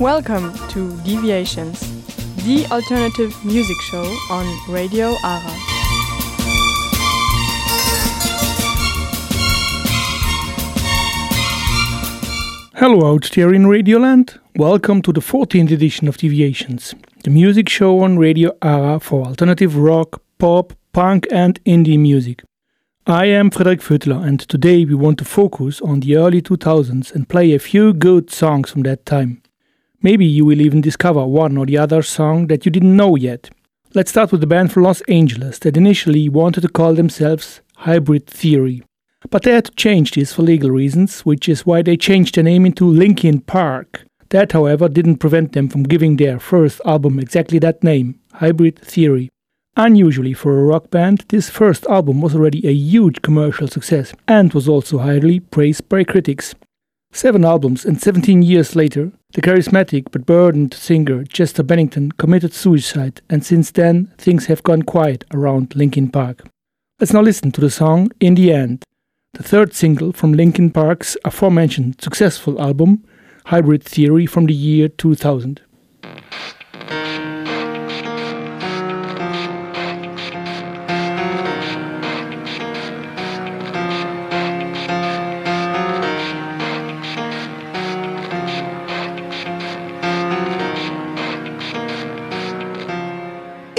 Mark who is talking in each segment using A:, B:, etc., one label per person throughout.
A: Welcome to Deviations, the alternative music show on Radio ARA.
B: Hello out there in Radioland. Welcome to the 14th edition of Deviations, the music show on Radio ARA for alternative rock, pop, punk and indie music. I am Frederik Fötler and today we want to focus on the early 2000s and play a few good songs from that time. Maybe you will even discover one or the other song that you didn't know yet. Let's start with the band from Los Angeles that initially wanted to call themselves Hybrid Theory. But they had to change this for legal reasons, which is why they changed their name into Linkin Park. That, however, didn't prevent them from giving their first album exactly that name, Hybrid Theory. Unusually for a rock band, this first album was already a huge commercial success and was also highly praised by critics. Seven albums and 17 years later, the charismatic but burdened singer Chester Bennington committed suicide, and since then things have gone quiet around Linkin Park. Let's now listen to the song In the End, the third single from Linkin Park's aforementioned successful album, Hybrid Theory from the year 2000.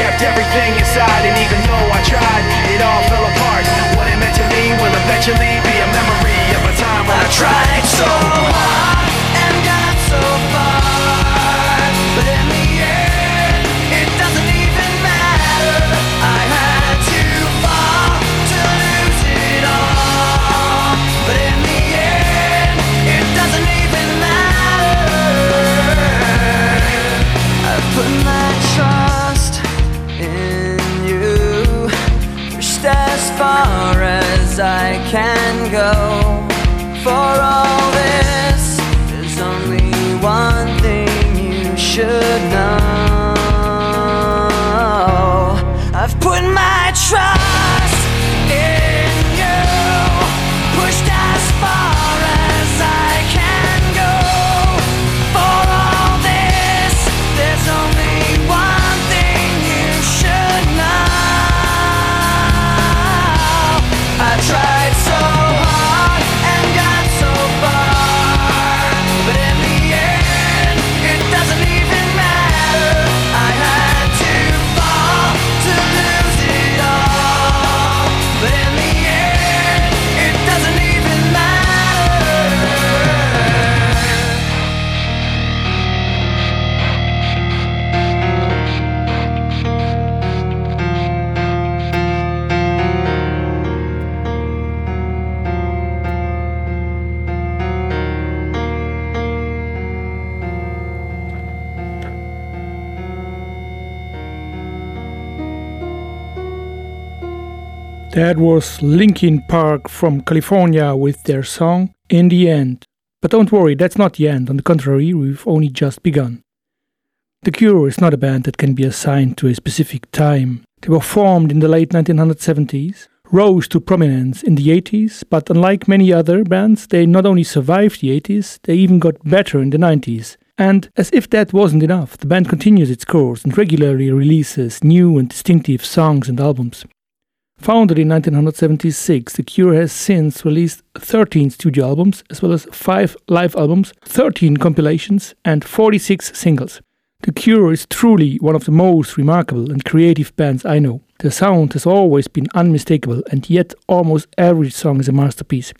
C: kept everything inside, and even though I tried, it all fell apart. What it meant to me will eventually be a memory of a time when I tried so hard can go.
B: That was Linkin Park from California with their song In the End. But don't worry, that's not the end. On the contrary, we've only just begun. The Cure is not a band that can be assigned to a specific time. They were formed in the late 1970s, rose to prominence in the 80s, but unlike many other bands, they not only survived the 80s, they even got better in the 90s. And as if that wasn't enough, the band continues its course and regularly releases new and distinctive songs and albums. Founded in 1976, The Cure has since released 13 studio albums, as well as 5 live albums, 13 compilations, and 46 singles. The Cure is truly one of the most remarkable and creative bands I know. Their sound has always been unmistakable, and yet almost every song is a masterpiece.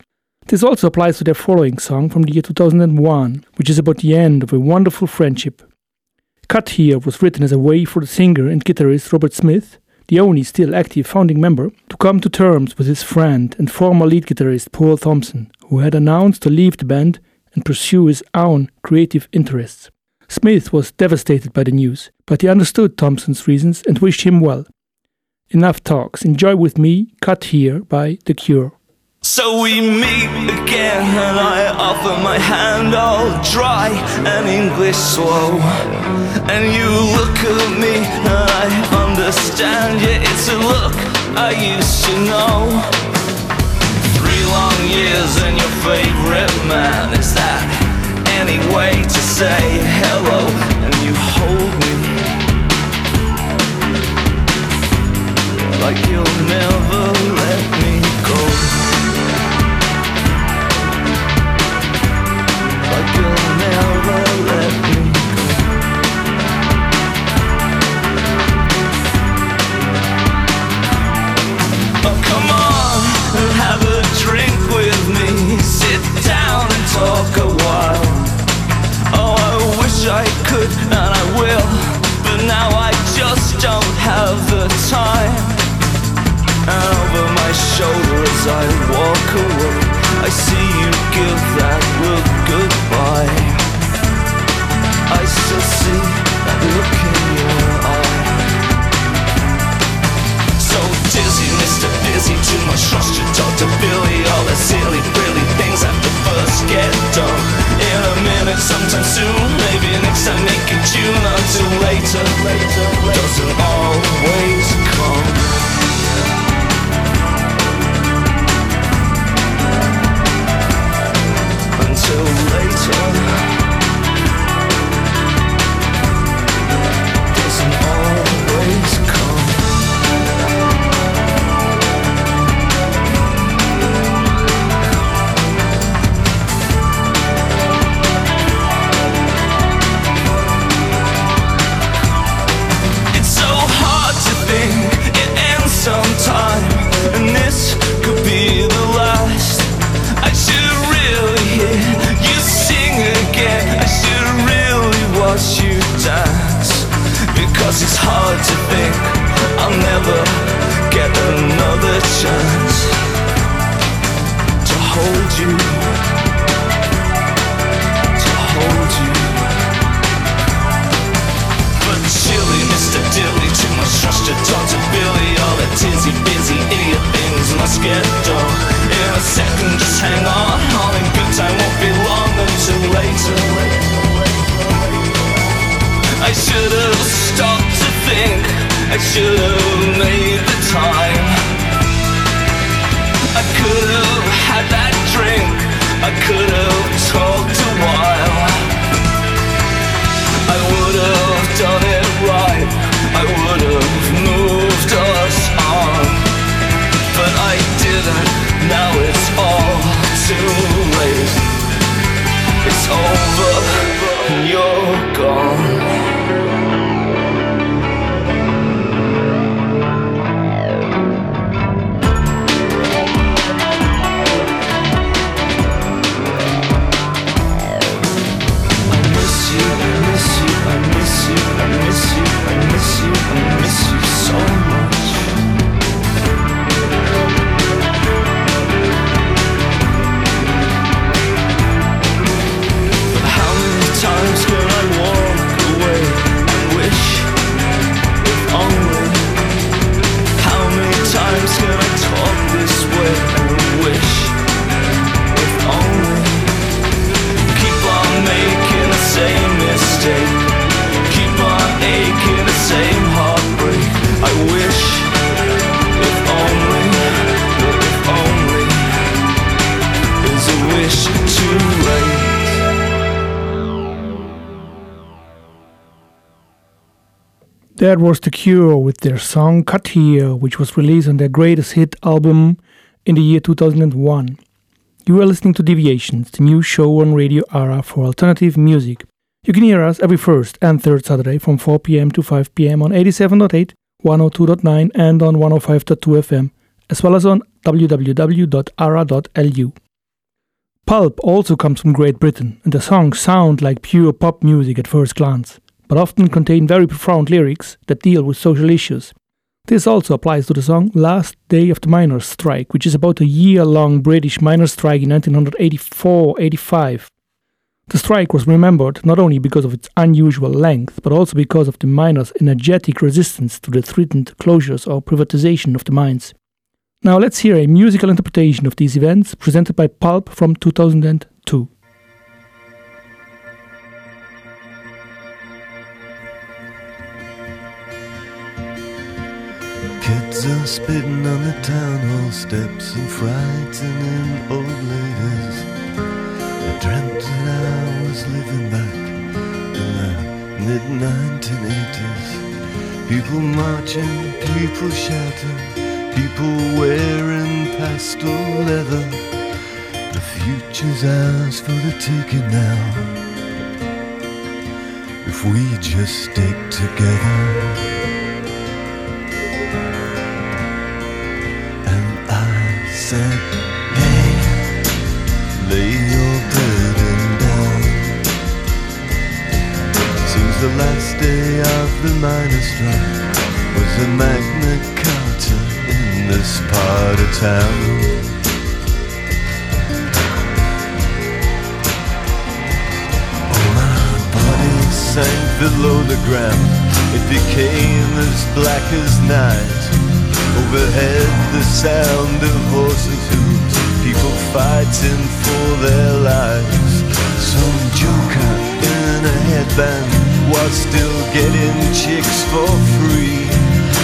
B: This also applies to their following song from the year 2001, which is about the end of a wonderful friendship. Cut Here was written as a way for the singer and guitarist Robert Smith, the only still active founding member, to come to terms with his friend and former lead guitarist Paul Thompson, who had announced to leave the band and pursue his own creative interests. Smith was devastated by the news, but he understood Thompson's reasons and wished him well. Enough talks. Enjoy with me, Cut Here by The Cure.
D: So we meet again, and I offer my hand all dry and English slow. And you look at me, and I understand. Yeah, it's a look I used to know. Three long years, and your favorite man is that any way to say hello and you hold me like you'll never let me shoulder oh, as oh, I wish I could and I will But now I just don't have the time. And over my shoulders I walk away. I see you give that look I still see that look in your eye So dizzy, Mr. Too much trust you Billy All the silly, things have to first get done In a minute, sometime
B: That was The Cure with their song Cut Here, which was released on their greatest hit album in the year 2001. You are listening to Deviations, the new show on Radio Ara for alternative music. You can hear us every first and third Saturday from 4 pm to 5 pm on 87.8, 102.9, and on 105.2 FM, as well as on www.ara.lu. Pulp also comes from Great Britain, and the songs sound like pure pop music at first glance but often contain very profound lyrics that deal with social issues. This also applies to the song Last Day of the Miners' Strike, which is about a year long British miners' strike in 1984 85. The strike was remembered not only because of its unusual length, but also because of the miners' energetic resistance to the threatened closures or privatization of the mines. Now let's hear a musical interpretation of these events presented by Pulp from 2002.
E: Kids are spitting on the town hall steps and frightening old ladies. I dreamt that I was living back in the mid 1980s. People marching, people shouting, people wearing pastel leather. The future's ours for the taking now. If we just stick together. The miners' strike was a Magna Carta in this part of town. Oh, my body sank below the ground. It became as black as night. Overhead, the sound of horses' hooves, people fighting for their lives. Some joker in a headband was still getting chicks for free.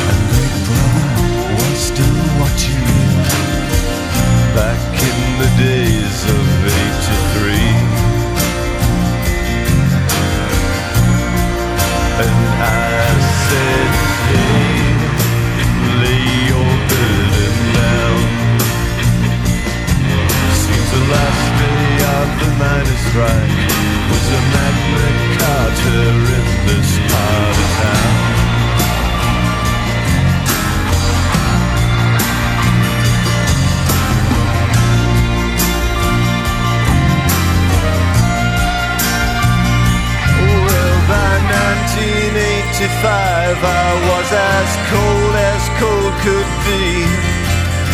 E: And Big Brother was still watching you back in the days of 83. And I said, hey. Lay your burden down. Seems the last day of the miners' strike was a Magna In this part of town. Well, by 1985 I was as cold as cold could be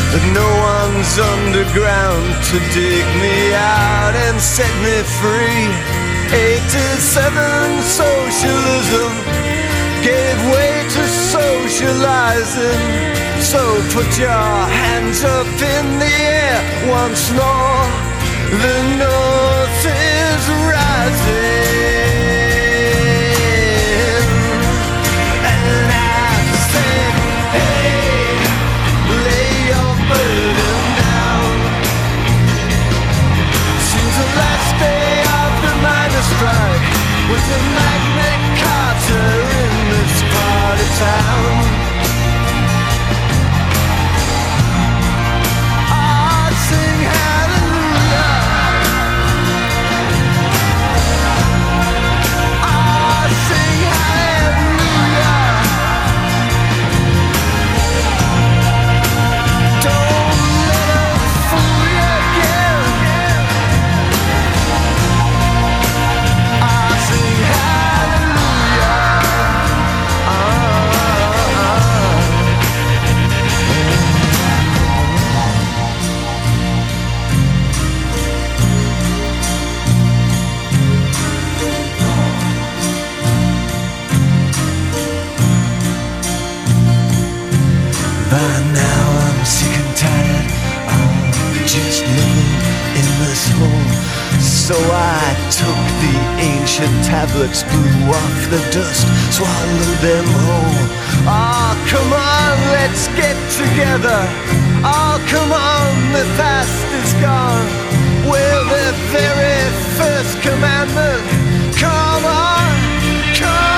E: that no one's underground to dig me out and set me free. 87 socialism gave way to socializing. So put your hands up in the air once more. The North is rising. With a Magna Carta in this part of town. So I took the ancient tablets, blew off the dust, swallowed them whole. Oh, ah, come on, let's get together. Oh, come on, the past is gone. We're the very first commandment. Come on, come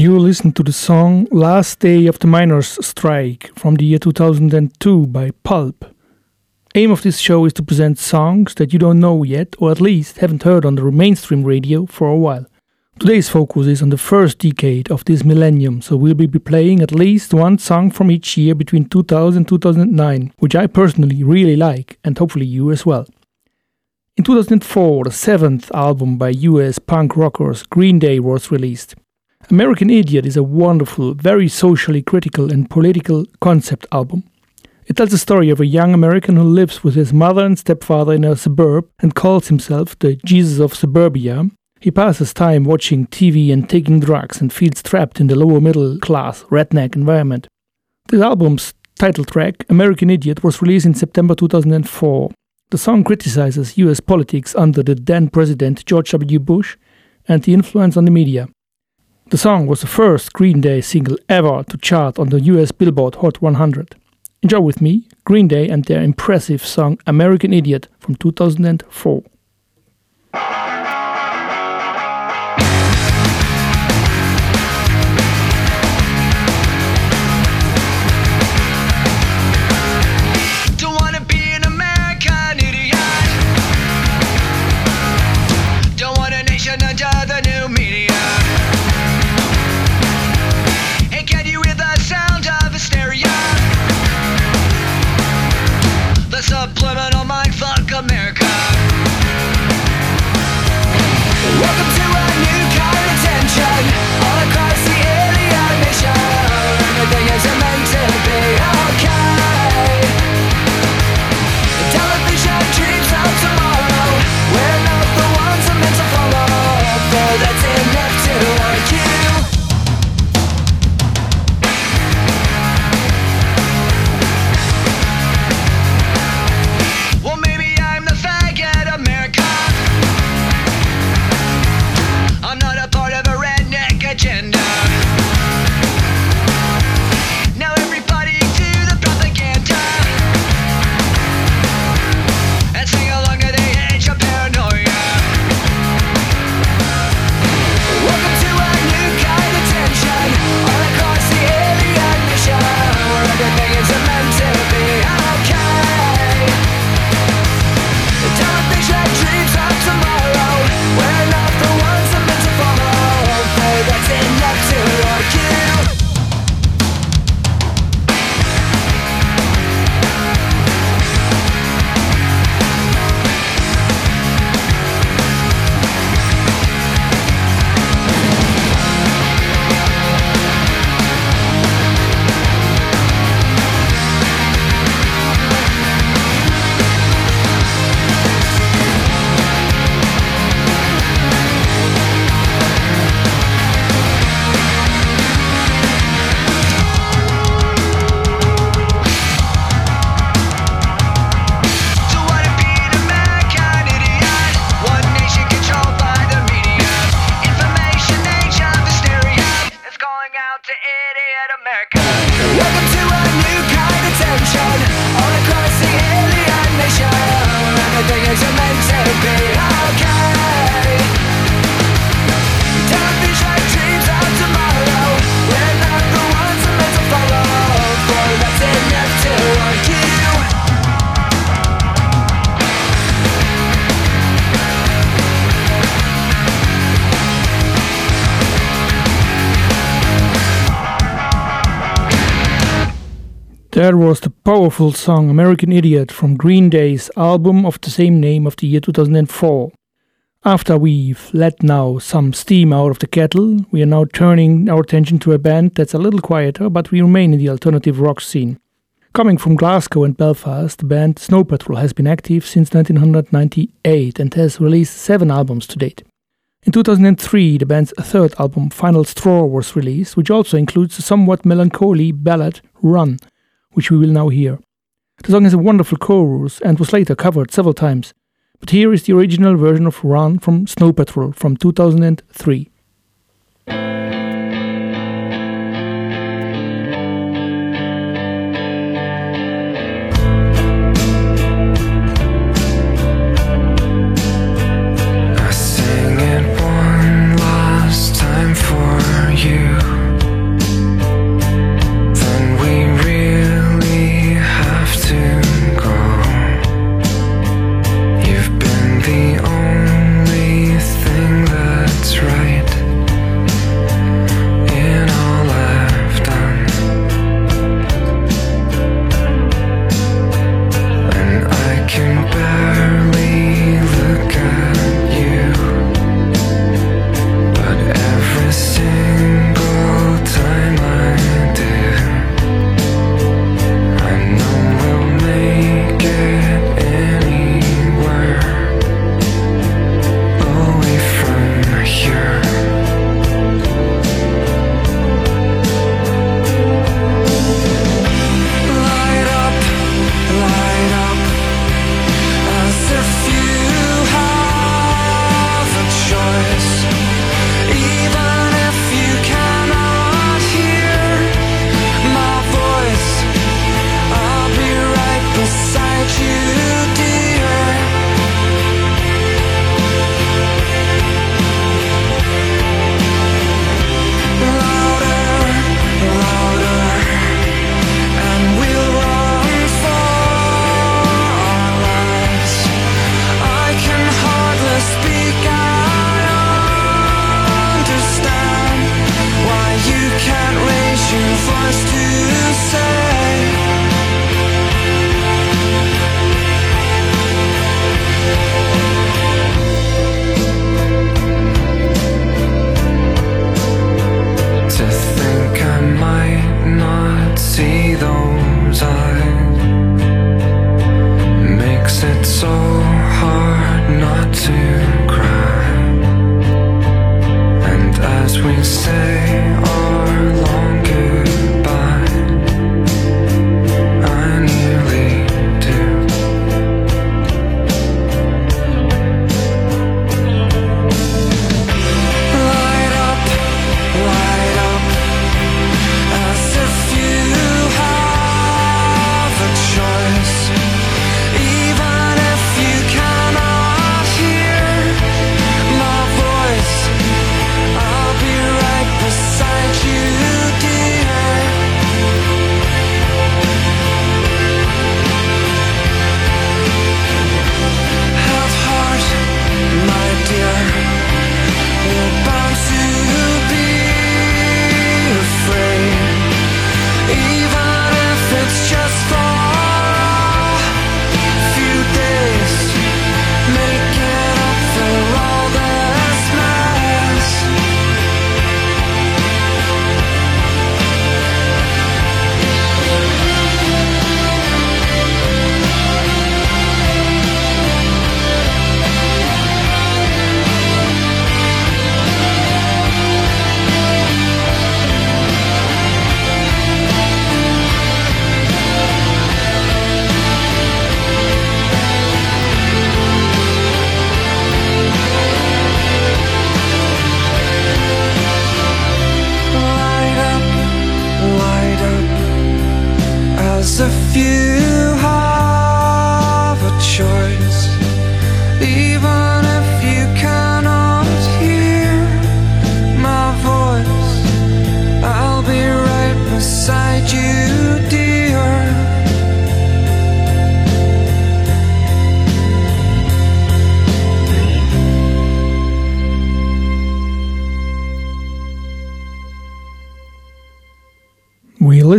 B: You listen to the song Last Day of the Miners' Strike from the year 2002 by Pulp. Aim of this show is to present songs that you don't know yet or at least haven't heard on the mainstream radio for a while. Today's focus is on the first decade of this millennium, so we'll be playing at least one song from each year between 2000 and 2009, which I personally really like and hopefully you as well. In 2004, the seventh album by US punk rockers Green Day was released. American Idiot is a wonderful, very socially critical and political concept album. It tells the story of a young American who lives with his mother and stepfather in a suburb and calls himself the Jesus of Suburbia. He passes time watching TV and taking drugs and feels trapped in the lower middle class, redneck environment. This album's title track, American Idiot, was released in September 2004. The song criticizes US politics under the then President George W. Bush and the influence on the media. The song was the first Green Day single ever to chart on the US Billboard Hot 100. Enjoy with me Green Day and their impressive song American Idiot from 2004. That was the powerful song American Idiot from Green Day's album of the same name of the year 2004. After we've let now some steam out of the kettle, we are now turning our attention to a band that's a little quieter, but we remain in the alternative rock scene. Coming from Glasgow and Belfast, the band Snow Patrol has been active since 1998 and has released seven albums to date. In 2003, the band's third album, Final Straw, was released, which also includes the somewhat melancholy ballad Run, which we will now hear.
F: The song has a wonderful chorus and was later covered several times. But here is the original version of Run from Snow Patrol from 2003.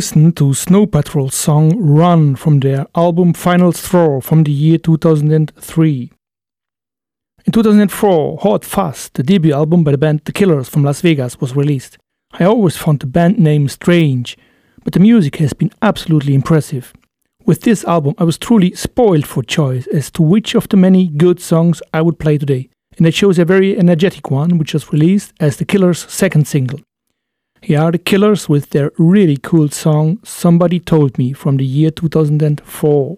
B: We
F: listened to Snow Patrol's song Run from their album Final Straw from the year 2003. In 2004, Hot Fuss, the debut album by the band The Killers from Las Vegas, was released. I always found the band name strange, but the music has been absolutely impressive. With this album, I was truly spoiled for choice as to which of the many good songs I would play today, and I chose a very energetic one which was released as The Killers' second single.
G: Here are the Killers with their really cool song Somebody Told Me from the year 2004.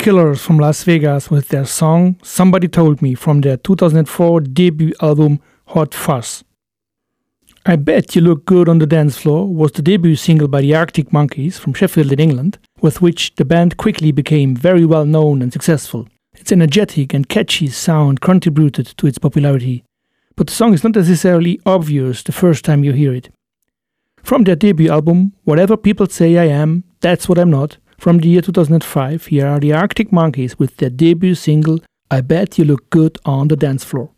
G: Killers from Las Vegas with their song Somebody Told Me from their 2004 debut album Hot Fuss. I Bet You Look Good on the Dance Floor was the debut single by the Arctic Monkeys from Sheffield in England, with which the band quickly became very well known and successful. Its energetic and catchy sound contributed to its popularity, but the song is not necessarily obvious the first time you hear it. From their debut album, Whatever People Say I Am, That's What I'm Not, from the year 2005, here are the Arctic Monkeys with their debut single,
H: I Bet You Look Good on the Dance Floor.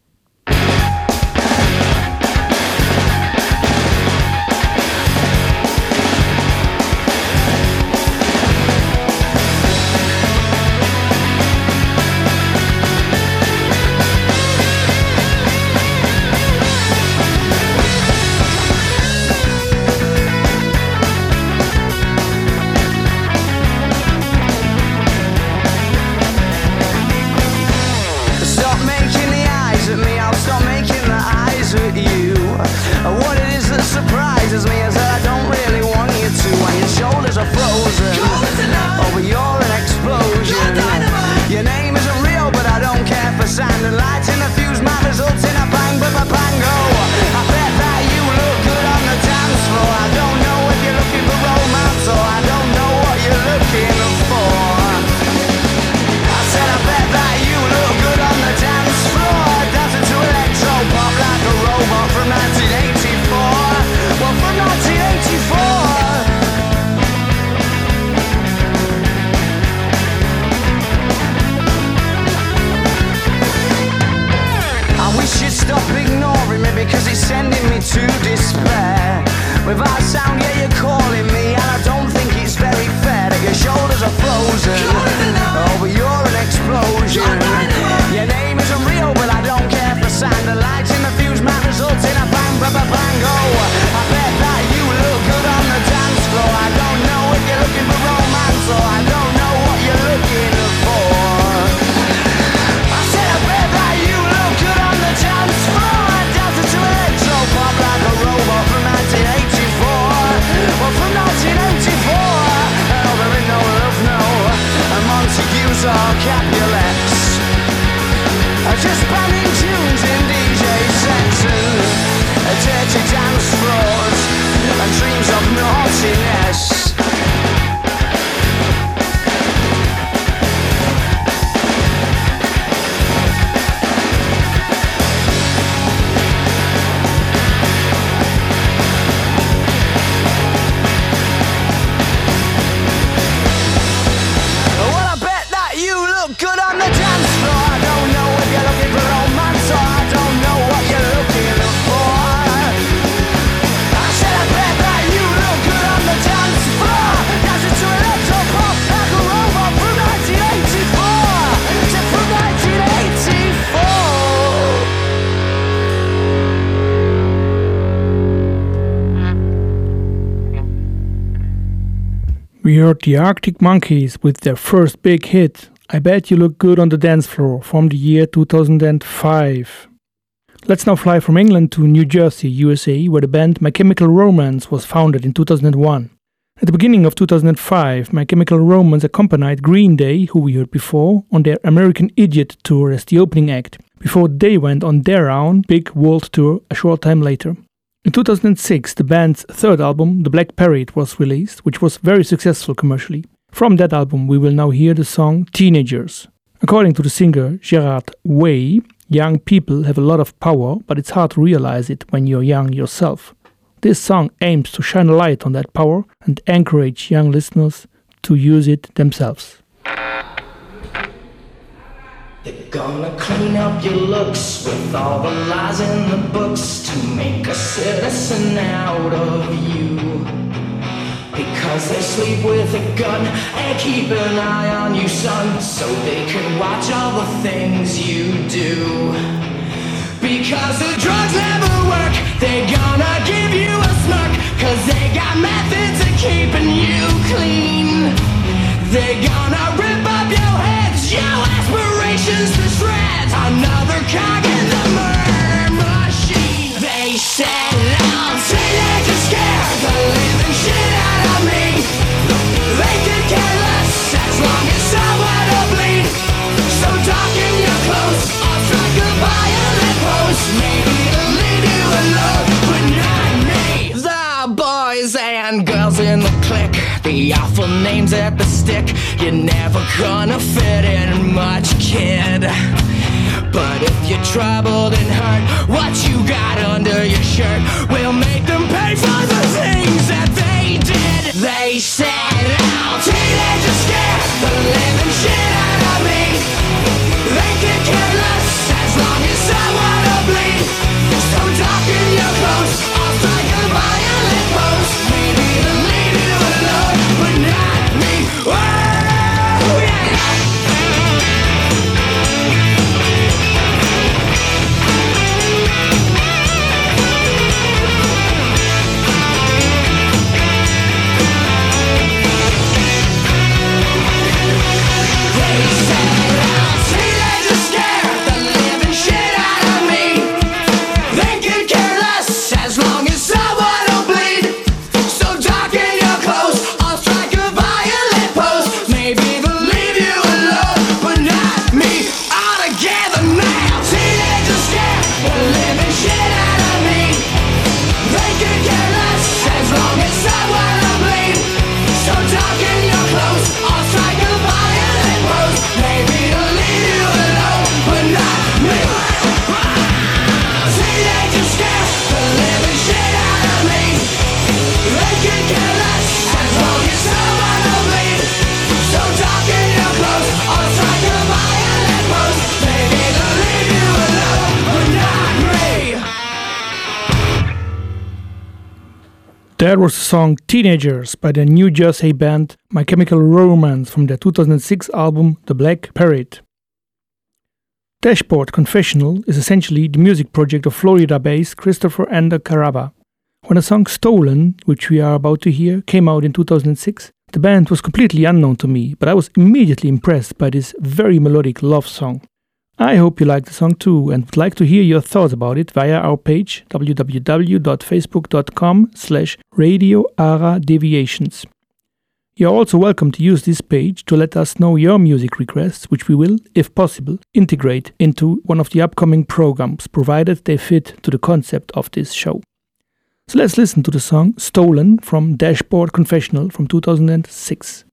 H: The
B: Arctic Monkeys with their first big hit, I Bet You Look Good on the Dance Floor, from the year 2005. Let's now fly from England to New Jersey, USA, where the band My Chemical Romance was founded in 2001. At the beginning of 2005, My Chemical Romance accompanied Green Day, who we heard before, on their American Idiot tour as the opening act, before they went on their own big world tour a short time later. In 2006, the band's third album, The Black Parade, was released, which was very successful commercially. From that album, we will now hear the song Teenagers. According to the singer Gerard Way, young people have a lot of power, but it's hard to realize it when you're young yourself. This song aims to shine a light on that power and encourage young listeners to use it themselves.
G: They're gonna clean up your looks with all the lies in the books to make a citizen out of you. Because they sleep with a gun and keep an eye on you, son, so they can watch all the things you do. Because the drugs never work, they're gonna give you a smirk, cause they got methods of keeping you clean. They're gonna rip up your heads, your aspirations to shreds. Another cog in the murder machine. They said, I'm teenagers scared the living shit out of me. They could care less as long as someone will bleed. So darken your clothes, I'll strike a violent pose. Maybe it'll leave you alone, but not me. The boys and girls in the clique, the awful names at the stick. You're never gonna fit in much, kid. But if you're troubled and hurt, what you got under your shirt will make them pay for the things that they did. They said, "Oh, teenagers scared the living shit out of me." They could care less as long as someone will bleed. So darken your clothes, I'll song Teenagers by the New Jersey band My Chemical Romance from their 2006 album The Black Parade. Dashboard Confessional is essentially the music project of Florida based Christopher Ander Carrabba. When the song Stolen, which we are about to hear, came out in 2006, the band was completely unknown to me, but I was immediately impressed by this very melodic love song. I hope you like the song too and would like to hear your thoughts about it via our page www.facebook.com slash radioaradeviations. You're also welcome to use this page to let us know your music requests, which we will, if possible, integrate into one of the upcoming programs, provided they fit to the concept of this show. So let's listen to the song Stolen from Dashboard Confessional from 2006.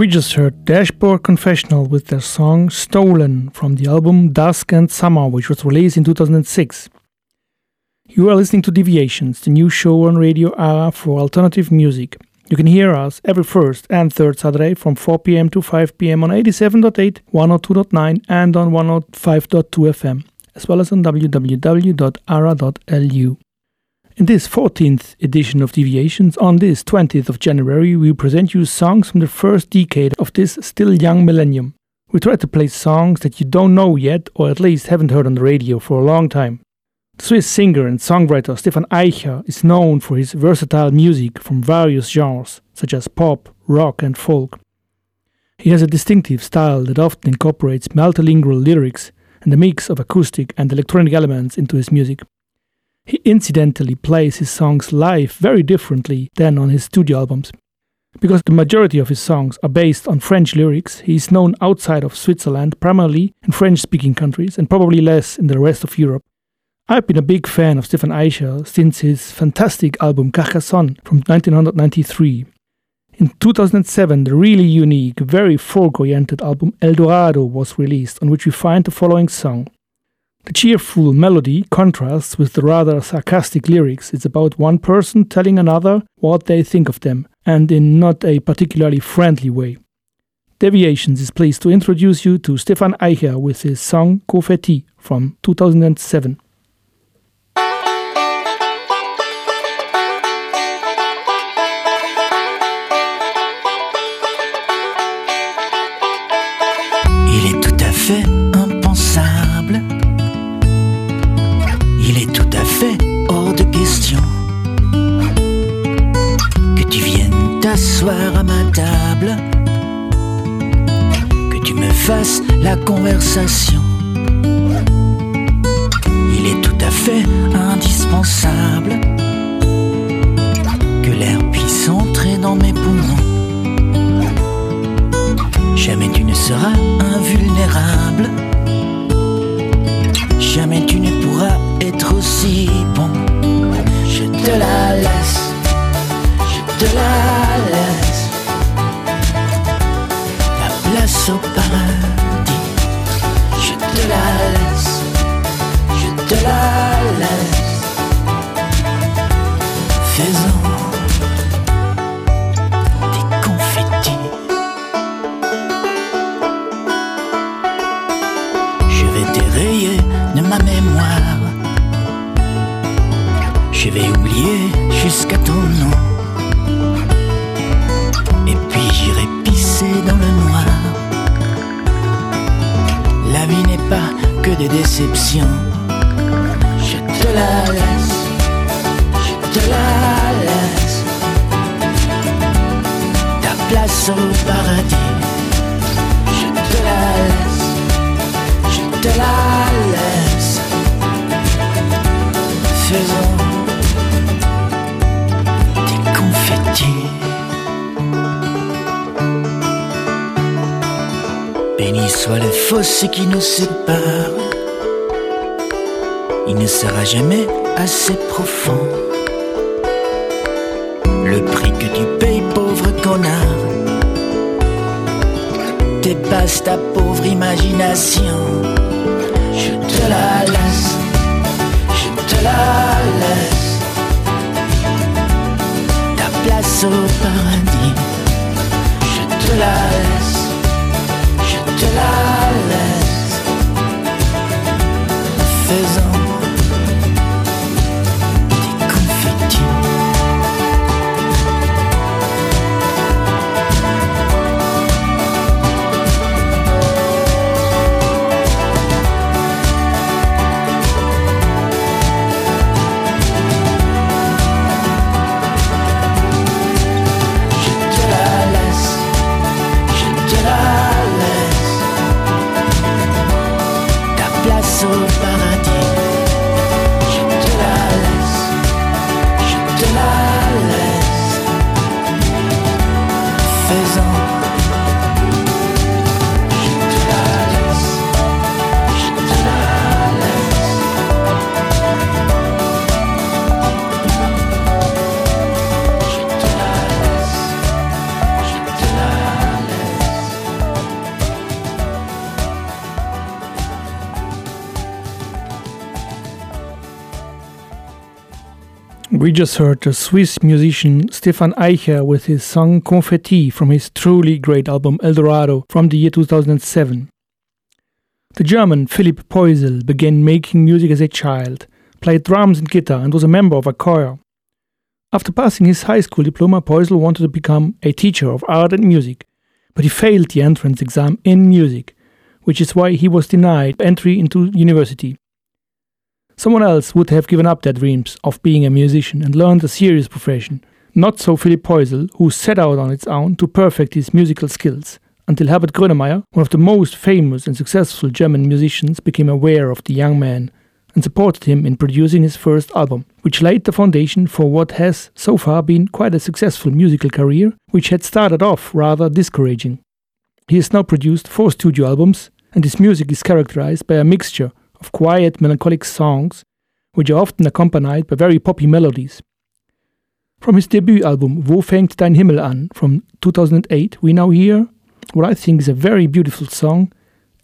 B: We
G: just heard Dashboard Confessional with their song Stolen from the album Dusk and Summer, which was released in 2006. You are listening to Deviations, the new show on Radio Ara for alternative music. You can hear us every first and third Saturday from 4 pm to 5 pm on 87.8, 102.9, and on 105.2 FM, as well as on www.ara.lu.
B: In this 14th edition of Deviations, on this 20th of January, we present you songs from the first decade of this still young millennium. We try to play songs that you don't know yet, or at least haven't heard on the radio for a long time. The Swiss singer and songwriter Stephan Eicher is known for his versatile music from various genres, such as pop, rock, and folk. He has a distinctive style that often incorporates multilingual lyrics and a mix of acoustic and electronic elements into his music. He incidentally plays his songs live very differently than on his studio albums. Because the majority of his songs are based on French lyrics, he is known outside of Switzerland primarily in French speaking countries and probably less in the rest of Europe. I've been a big fan of Stephan Eicher since his fantastic album Carcassonne from 1993. In 2007, the really unique, very folk oriented album El Dorado was released, on which we find the following song. The cheerful melody contrasts with the rather sarcastic lyrics. It's about one person telling another what they think of them, and in not a particularly friendly way. Deviations is pleased to introduce you to Stephan Eicher with his song Confetti from 2007.
I: Il est tout à fait t'asseoir à ma table, que tu me fasses la conversation. Il est tout à fait indispensable que l'air puisse entrer dans mes poumons. Jamais tu ne seras invulnérable. Jamais tu ne pourras être aussi bon. Je te la laisse, je te la jusqu'à ton nom. Et puis j'irai pisser dans le noir. La vie n'est pas que des déceptions. Je te la laisse, je te la laisse. Ta place au paradis. Soit le fossé qui nous sépare. Il ne sera jamais assez profond. Le prix que tu payes, pauvre connard, dépasse ta pauvre imagination. Je te la laisse, je te la laisse. Ta place au paradis. Je te la laisse, Faisons
B: We just heard the Swiss musician Stephan Eicher with his song Confetti from his truly great album El Dorado from the year 2007. The German Philipp Poisel began making music as a child, played drums and guitar, and was a member of a choir. After passing his high school diploma, Poisel wanted to become a teacher of art and music, but he failed the entrance exam in music, which is why he was denied entry into university. Someone else would have given up their dreams of being a musician and learned a serious profession. Not so Philipp Poisel, who set out on its own to perfect his musical skills, until Herbert Grönemeyer, one of the most famous and successful German musicians, became aware of the young man and supported him in producing his first album, which laid the foundation for what has so far been quite a successful musical career, which had started off rather discouraging. He has now produced four studio albums, and his music is characterized by a mixture of quiet, melancholic songs, which are often accompanied by very poppy melodies. From his debut album Wo fängt dein Himmel an from 2008, we now hear what I think is a very beautiful song,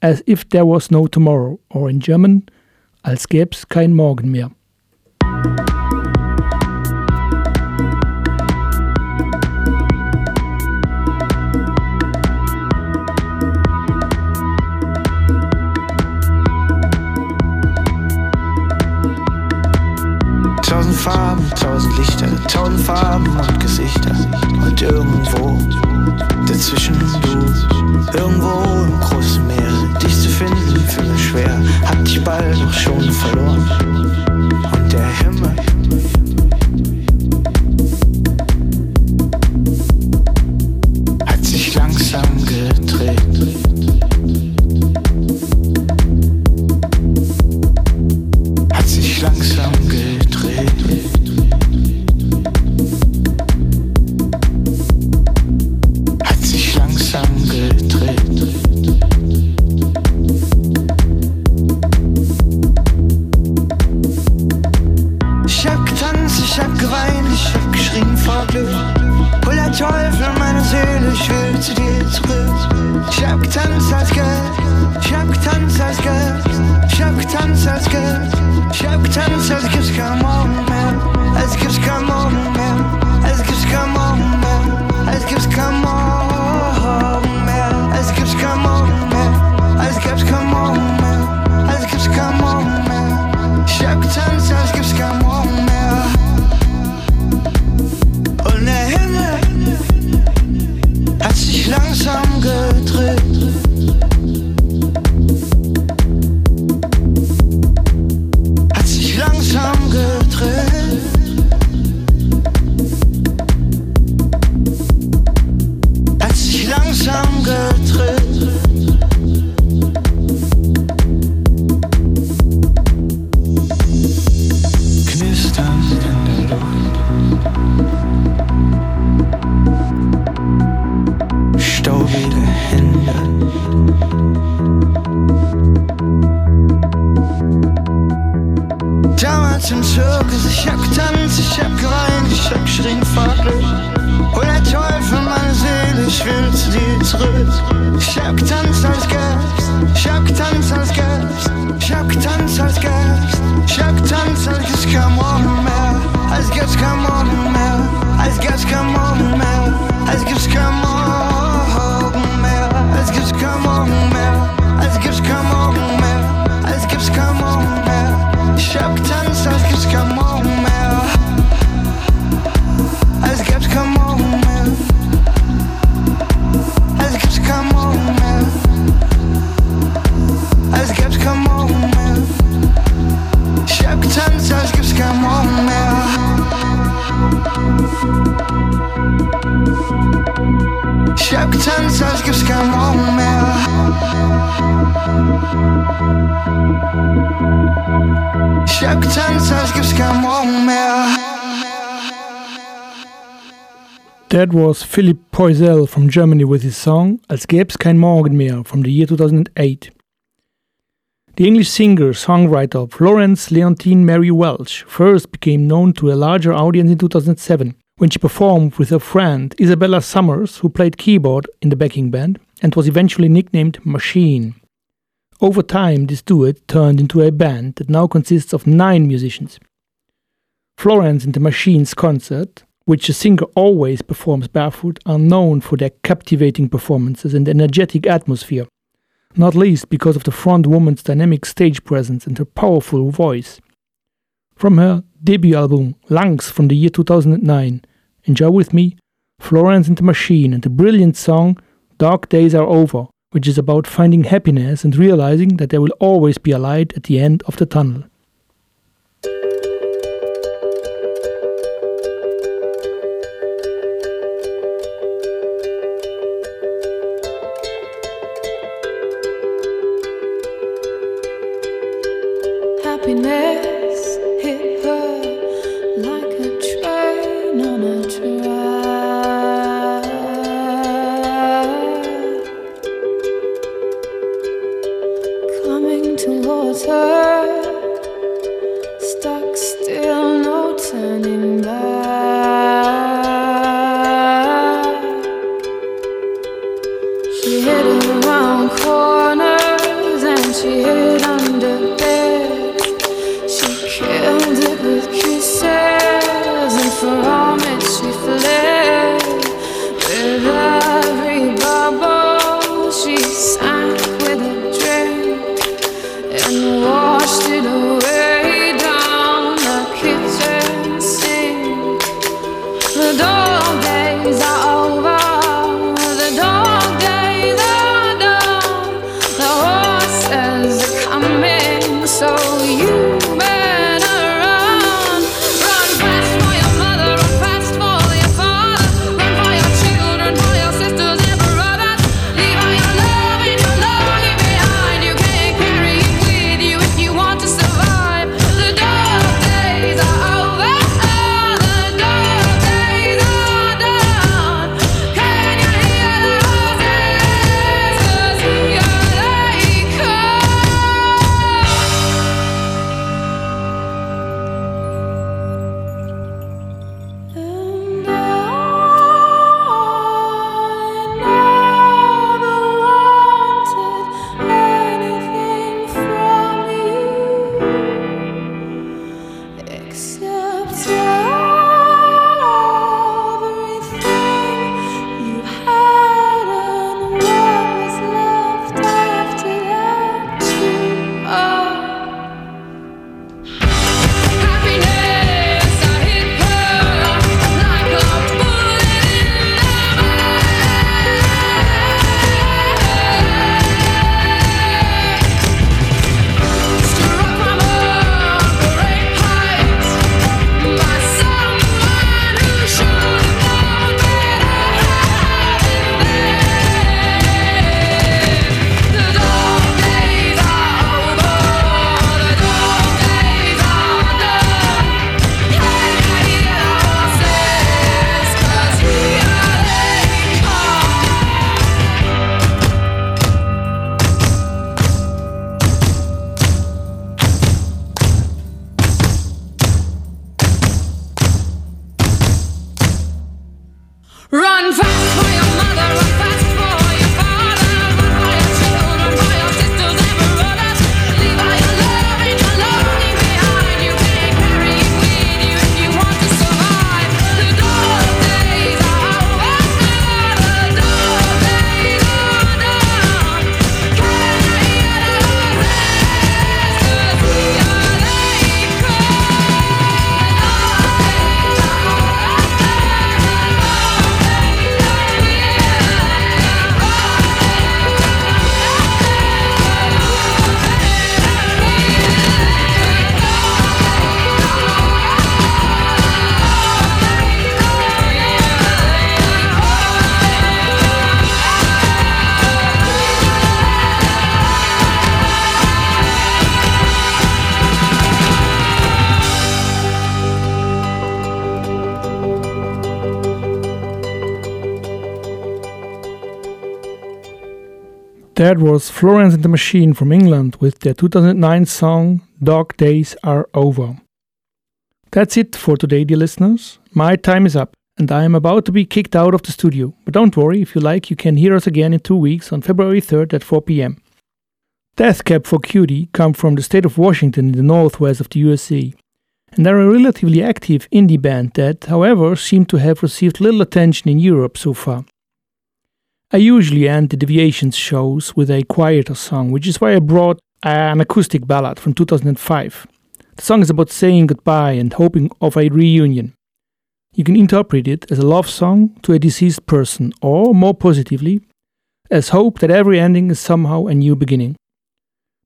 B: As if there was no tomorrow, or in German, als gäb's kein Morgen mehr.
H: Farben, tausend Lichter, tausend Farben und Gesichter. Und irgendwo dazwischen du. Irgendwo im großen Meer. Dich zu finden, für mich schwer. Hab dich bald doch schon verloren. Und der Himmel. Ich hab getanzt, ich hab geweint, ich hab geschrien vor Glück. Hol der Teufel meine Seele, ich will zu dir zurück. Ich hab getanzt als Geld, ich hab getanzt als Geld, ich hab getanzt als Geld, ich hab getanzt, als gibt's kein Morgen mehr, als gibt's kein Morgen mehr, als gibt's kein Morgen mehr, als gibt's kein Morgen Mehr.
B: That was Philipp Poisel from Germany with his song Als gäb's kein Morgen mehr from the year 2008. The English singer songwriter Florence Leontine Mary Welch first became known to a larger audience in 2007 when she performed with her friend Isabella Summers, who played keyboard in the backing band and was eventually nicknamed Machine. Over time, this duet turned into a band that now consists of nine musicians. Florence and the Machines concert, which the singer always performs barefoot, are known for their captivating performances and energetic atmosphere, not least because of the front woman's dynamic stage presence and her powerful voice. From her debut album Lungs from the year 2009, enjoy with me Florence and the Machine and the brilliant song Dark Days Are Over which is about finding happiness and realizing that there will always be a light at the end of the tunnel.
J: turning That
B: was Florence and the Machine from England with their 2009 song Dark Days Are Over. That's it for today, dear listeners. My time is up and I am about to be kicked out of the studio. But don't worry, if you like, you can hear us again in two weeks on February 3rd at 4 pm. Death Cab for Cutie come from the state of Washington in the northwest of the USA and are a relatively active indie band that, however, seem to have received little attention in Europe so far. I usually end the Deviations shows with a quieter song, which is why I brought an acoustic ballad from 2005. The song is about saying goodbye and hoping of a reunion. You can interpret it as a love song to a deceased person, or more positively, as hope that every ending is somehow a new beginning.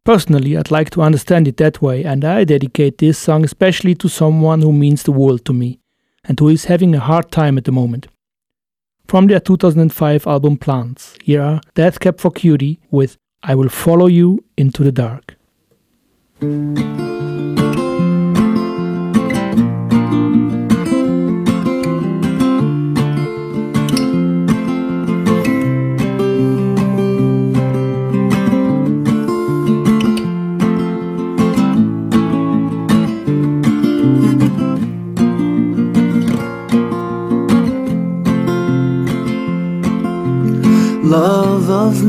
B: Personally, I'd like to understand it that way, and I dedicate this song especially to someone who means the world to me and who is having a hard time at the moment. From their 2005 album Plans, here are Death Cab for Cutie with I Will Follow You Into the Dark.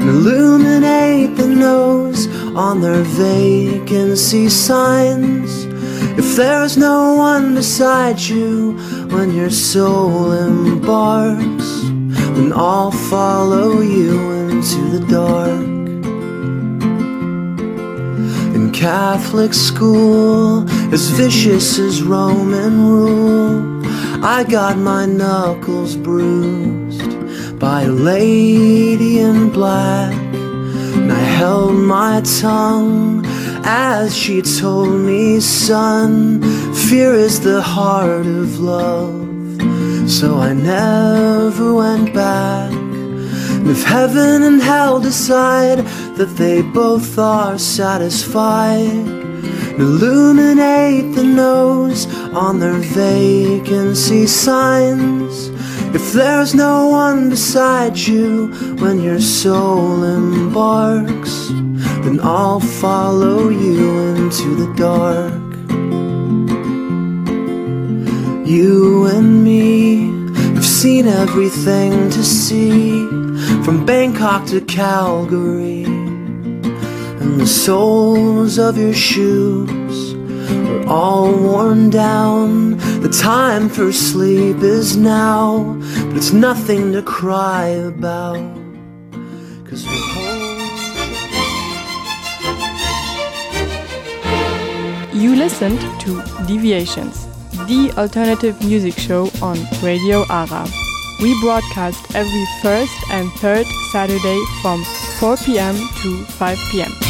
K: and illuminate the nose on their vacancy signs. If there's no one beside you when your soul embarks, then I'll follow you into the dark. In Catholic school, as vicious as Roman rule. I got my knuckles bruised by a lady in black. And I held my tongue as she told me, son, fear is the heart of love. So I never went back. And if heaven and hell decide that they both are satisfied, illuminate the nose on their vacancy signs. If there's no one beside you when your soul embarks, then I'll follow you into the dark. You and me have seen everything to see, from Bangkok to Calgary and the soles of your shoes are all worn down. The time for sleep is now, but it's nothing to cry about. Cause we
A: You listened to Deviations, the alternative music show on Radio Ara. We broadcast every first and third Saturday from 4 p.m. to 5 p.m.